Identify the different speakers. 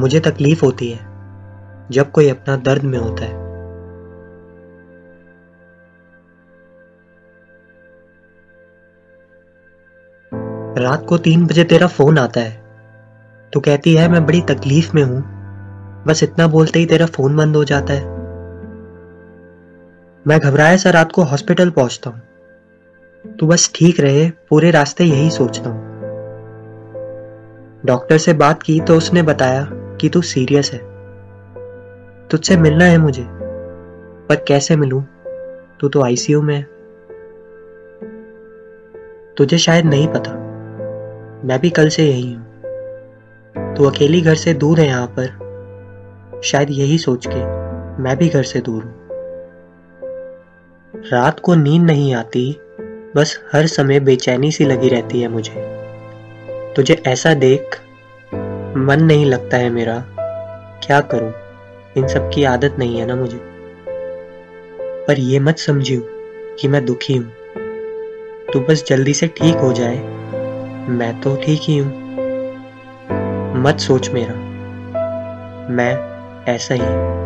Speaker 1: मुझे तकलीफ़ होती है जब कोई अपना दर्द में होता है। रात को तीन बजे तेरा फ़ोन आता है। तो कहती है, मैं बड़ी तकलीफ़ में हूँ। बस इतना बोलते ही तेरा फ़ोन बंद हो जाता है। मैं घबराया सा रात को हॉस्पिटल पहुँचता हूँ। तू बस ठीक रहे, पूरे रास्ते यही सोचता हूँ। डॉक्टर से बात की तो उसने बताया कि तू सीरियस है। तुझसे मिलना है मुझे, पर कैसे मिलूं? तू तो आईसीयू में है। तुझे शायद नहीं पता। मैं भी कल से यही हूँ। तू अकेली घर से दूर है यहाँ पर। शायद यही सोच के मैं भी घर से दूर हूँ। रात को नींद नहीं आती, बस हर समय बेचैनी सी लगी रहती है मुझे। तुझे ऐसा देख मन नहीं लगता है मेरा। क्या करूँ? इन सब की आदत नहीं है ना मुझे। पर ये मत समझियो कि मैं दुखी हूँ। तू बस जल्दी से ठीक हो जाए। मैं तो ठीक ही हूँ। मत सोच मेरा। मैं ऐसा ही